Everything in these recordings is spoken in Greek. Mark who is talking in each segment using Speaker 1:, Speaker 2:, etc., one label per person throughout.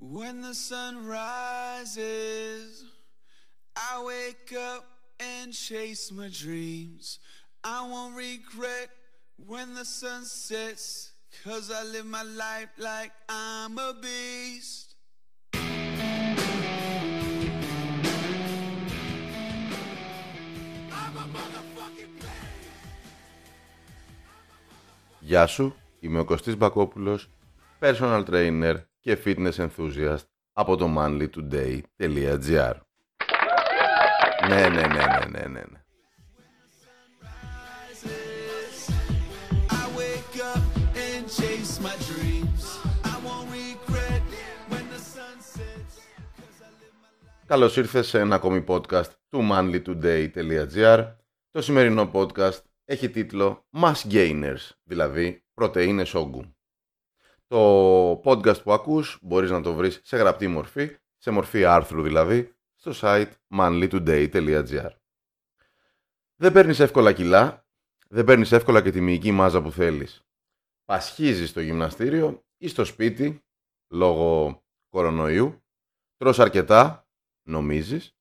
Speaker 1: When the sun rises, I wake up and chase my dreams. I won't regret when the sun sets, cause I live my life like I'm a beast.
Speaker 2: Γεια σου, είμαι ο Κωστής Μπακόπουλος, personal trainer και fitness enthusiast από το manlytoday.gr Ναι, ναι, ναι, ναι, ναι, ναι. ναι. Καλώς ήρθες σε ένα ακόμη podcast του manlytoday.gr. Το σημερινό podcast έχει τίτλο Mass Gainers, δηλαδή Πρωτεΐνες όγκου. Το podcast που ακούς μπορείς να το βρεις σε γραπτή μορφή, σε μορφή άρθρου δηλαδή, στο site manlytoday.gr Δεν παίρνεις εύκολα κιλά, δεν παίρνεις εύκολα και τη μυϊκή μάζα που θέλεις. Πασχίζεις στο γυμναστήριο ή στο σπίτι, λόγω κορονοϊού, τρως αρκετά, νομίζεις,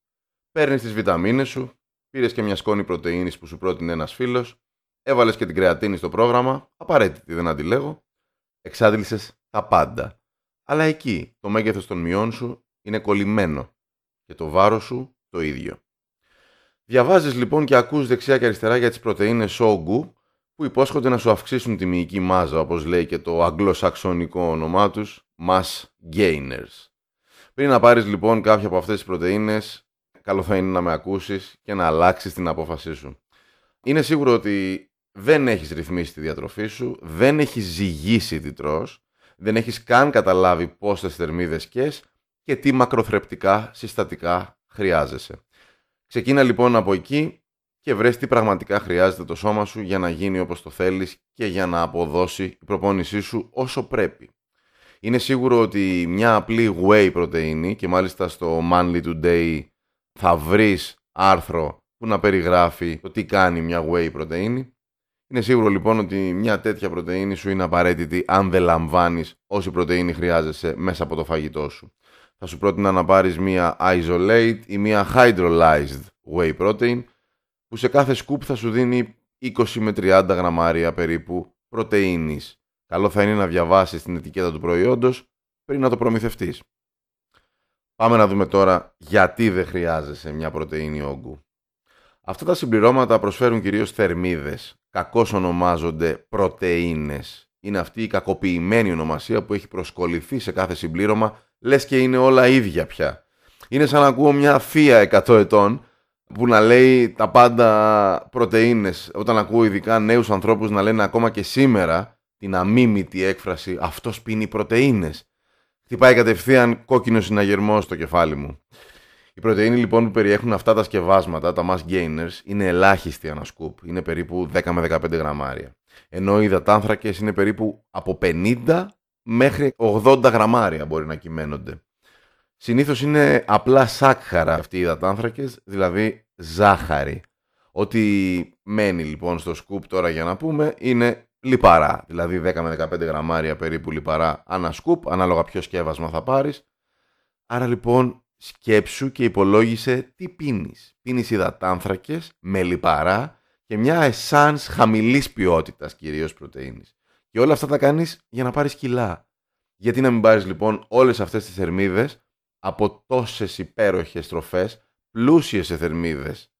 Speaker 2: παίρνεις τις βιταμίνες σου, πήρες και μια σκόνη πρωτεΐνης που σου πρότεινε ένας φίλος, έβαλες και την κρεατίνη στο πρόγραμμα, απαραίτητη δεν αντιλέγω, εξάντλησες τα πάντα. Αλλά εκεί το μέγεθος των μειών σου είναι κολλημένο και το βάρος σου το ίδιο. Διαβάζεις λοιπόν και ακούς δεξιά και αριστερά για τις πρωτεΐνες όγκου που υπόσχονται να σου αυξήσουν τη μυϊκή μάζα, όπως λέει και το αγγλοσαξονικό όνομά τους, mass gainers. Πριν να πάρεις λοιπόν κάποια από αυτές τις πρωτεΐνες, καλό θα είναι να με ακούσεις και να αλλάξεις την απόφασή σου. Είναι σίγουρο ότι δεν έχεις ρυθμίσει τη διατροφή σου, δεν έχεις ζυγίσει τι τρως, δεν έχεις καν καταλάβει πόσες θερμίδες κες και τι μακροθρεπτικά συστατικά χρειάζεσαι. Ξεκίνα λοιπόν από εκεί και βρες τι πραγματικά χρειάζεται το σώμα σου για να γίνει όπως το θέλεις και για να αποδώσει η προπόνησή σου όσο πρέπει. Είναι σίγουρο ότι μια απλή whey πρωτεΐνη και μάλιστα στο Manly Today θα βρεις άρθρο που να περιγράφει το τι κάνει μια whey πρωτεΐνη. Είναι σίγουρο λοιπόν ότι μια τέτοια πρωτεΐνη σου είναι απαραίτητη αν δεν λαμβάνεις όση πρωτεΐνη χρειάζεσαι μέσα από το φαγητό σου. Θα σου πρότεινα να πάρεις μια isolate ή μια hydrolyzed whey protein που σε κάθε σκουπ θα σου δίνει 20 με 30 γραμμάρια περίπου πρωτεΐνης. Καλό θα είναι να διαβάσεις την ετικέτα του προϊόντος πριν να το προμηθευτείς. Πάμε να δούμε τώρα γιατί δεν χρειάζεσαι μια πρωτεΐνη όγκου. Αυτά τα συμπληρώματα προσφέρουν κυρίως θερμίδες. Κακώς ονομάζονται πρωτεΐνες. Είναι αυτή η κακοποιημένη ονομασία που έχει προσκοληθεί σε κάθε συμπλήρωμα, λες και είναι όλα ίδια πια. Είναι σαν να ακούω μια θεία 100 ετών που να λέει τα πάντα πρωτεΐνες. Όταν ακούω ειδικά νέους ανθρώπους να λένε ακόμα και σήμερα την αμίμητη έκφραση «αυτός πίνει πρωτεΐνες». Χτυπάει κατευθείαν κόκκινο συναγερμό στο κεφάλι μου. Οι πρωτεΐνοι λοιπόν που περιέχουν αυτά τα σκευάσματα, τα mass gainers, είναι ελάχιστοι ένα σκουπ. Είναι περίπου 10 με 15 γραμμάρια. Ενώ οι υδατάνθρακες είναι περίπου από 50 μέχρι 80 γραμμάρια μπορεί να κυμαίνονται. Συνήθως είναι απλά σάκχαρα αυτοί οι υδατάνθρακες, δηλαδή ζάχαρη. Ό,τι μένει λοιπόν στο σκουπ τώρα για να πούμε είναι λιπαρά. Δηλαδή 10 με 15 γραμμάρια περίπου λιπαρά ανά σκουπ, ανάλογα ποιο σκεύασμα θα πάρεις. Άρα λοιπόν σκέψου και υπολόγισε τι πίνεις. Πίνεις υδατάνθρακες με λιπαρά και μια εσάνς χαμηλής ποιότητας κυρίως πρωτεΐνης. Και όλα αυτά τα κάνεις για να πάρεις κιλά. Γιατί να μην πάρεις λοιπόν όλες αυτές τις θερμίδες από τόσες υπέροχες τροφές πλούσιες σε θερμίδες.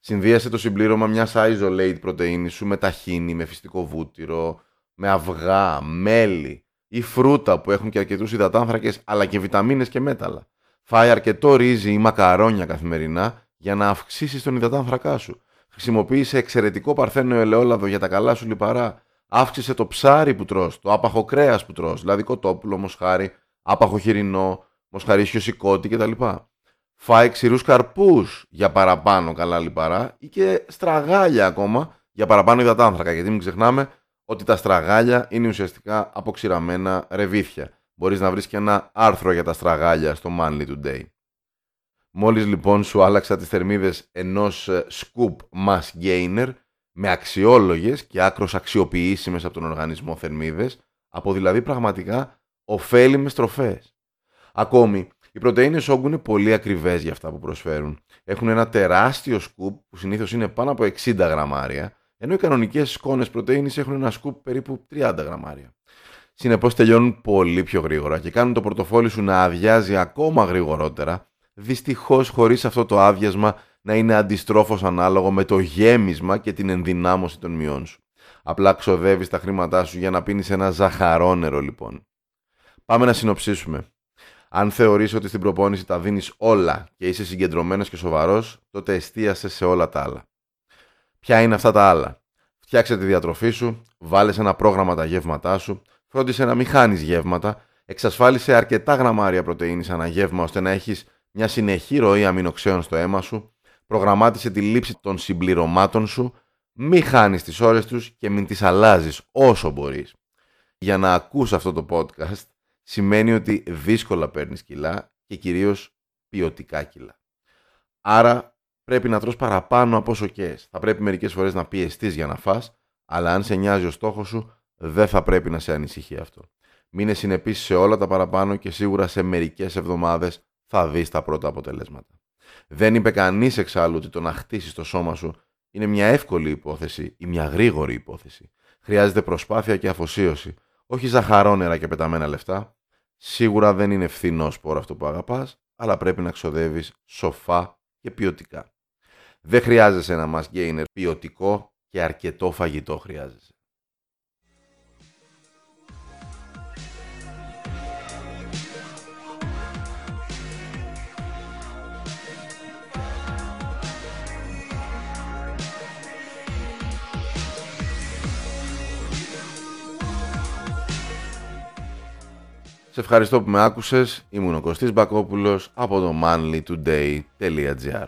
Speaker 2: Συνδύασε το συμπλήρωμα μιας isolate πρωτεΐνης σου με ταχίνι, με φυστικό βούτυρο, με αυγά, μέλι ή φρούτα που έχουν και αρκετούς υδατάνθρακες αλλά και βιταμίνες και μέταλλα. Φάει αρκετό ρύζι ή μακαρόνια καθημερινά για να αυξήσεις τον υδατάνθρακά σου. Χρησιμοποίησε εξαιρετικό παρθένο ελαιόλαδο για τα καλά σου λιπαρά. Αύξησε το ψάρι που τρως, το άπαχο κρέας που τρως, δηλαδή κοτόπουλο, μοσχάρι, άπαχο χοιρινό, μοσχαρίσιο σηκώτη κτλ. Φάει ξηρούς καρπούς για παραπάνω καλά λιπαρά ή και στραγάλια ακόμα για παραπάνω υδατάνθρακα. Γιατί μην ξεχνάμε ότι τα στραγάλια είναι ουσιαστικά αποξηραμένα ρεβίθια. Μπορείς να βρεις και ένα άρθρο για τα στραγάλια στο Manly Today. Μόλις λοιπόν σου άλλαξα τις θερμίδες ενός ε, scoop mass gainer με αξιόλογες και άκρος αξιοποιήσιμες από τον οργανισμό θερμίδες, από δηλαδή πραγματικά ωφέλιμες τροφές. Ακόμη, οι πρωτενε όγκου είναι πολύ ακριβές για αυτά που προσφέρουν. Έχουν ένα τεράστιο σκουπ που συνήθως είναι πάνω από 60 γραμμάρια, ενώ οι κανονικές σκόνες πρωτενη έχουν ένα σκουπ περίπου 30 γραμμάρια. Συνεπώς τελειώνουν πολύ πιο γρήγορα και κάνουν το πορτοφόλι σου να αδειάζει ακόμα γρηγορότερα, δυστυχώς χωρίς αυτό το άδειασμα να είναι αντιστρόφως ανάλογο με το γέμισμα και την ενδυνάμωση των μειών σου. Απλά ξοδεύεις τα χρήματά σου για να πίνεις ένα ζαχαρόνερο λοιπόν. Πάμε να συνοψίσουμε. Αν θεωρείς ότι στην προπόνηση τα δίνεις όλα και είσαι συγκεντρωμένος και σοβαρός, τότε εστίασες σε όλα τα άλλα. Ποια είναι αυτά τα άλλα; Φτιάξε τη διατροφή σου, βάλε ένα πρόγραμμα τα γεύματά σου, φρόντισε να μην χάνεις γεύματα, εξασφάλισε αρκετά γραμμάρια πρωτεΐνης ανά γεύμα ώστε να έχεις μια συνεχή ροή αμινοξέων στο αίμα σου, προγραμμάτισε τη λήψη των συμπληρωμάτων σου, μη χάνεις τις ώρες τους και μην τις αλλάζεις όσο μπορείς. Για να ακούς αυτό το podcast σημαίνει ότι δύσκολα παίρνεις κιλά και κυρίως ποιοτικά κιλά. Άρα πρέπει να τρως παραπάνω από όσο και Θα πρέπει μερικές φορές να πιεστείς για να φας, αλλά αν σε νοιάζει ο στόχος σου, δεν θα πρέπει να σε ανησυχεί αυτό. Μείνε συνεπής σε όλα τα παραπάνω και σίγουρα σε μερικές εβδομάδες θα δεις τα πρώτα αποτελέσματα. Δεν είπε κανείς εξάλλου ότι το να χτίσεις το σώμα σου είναι μια εύκολη υπόθεση ή μια γρήγορη υπόθεση. Χρειάζεται προσπάθεια και αφοσίωση, όχι ζαχαρόνερα και πεταμένα λεφτά. Σίγουρα δεν είναι φθηνός σπόρο αυτό που αγαπάς, αλλά πρέπει να ξοδεύεις σοφά και ποιοτικά. Δεν χρειάζεσαι ένα mass gainer ποιοτικό και αρκετό φαγητό χρειάζεσαι. Σε ευχαριστώ που με άκουσες. Ήμουν ο Κωστής Μπακόπουλος από το manlytoday.gr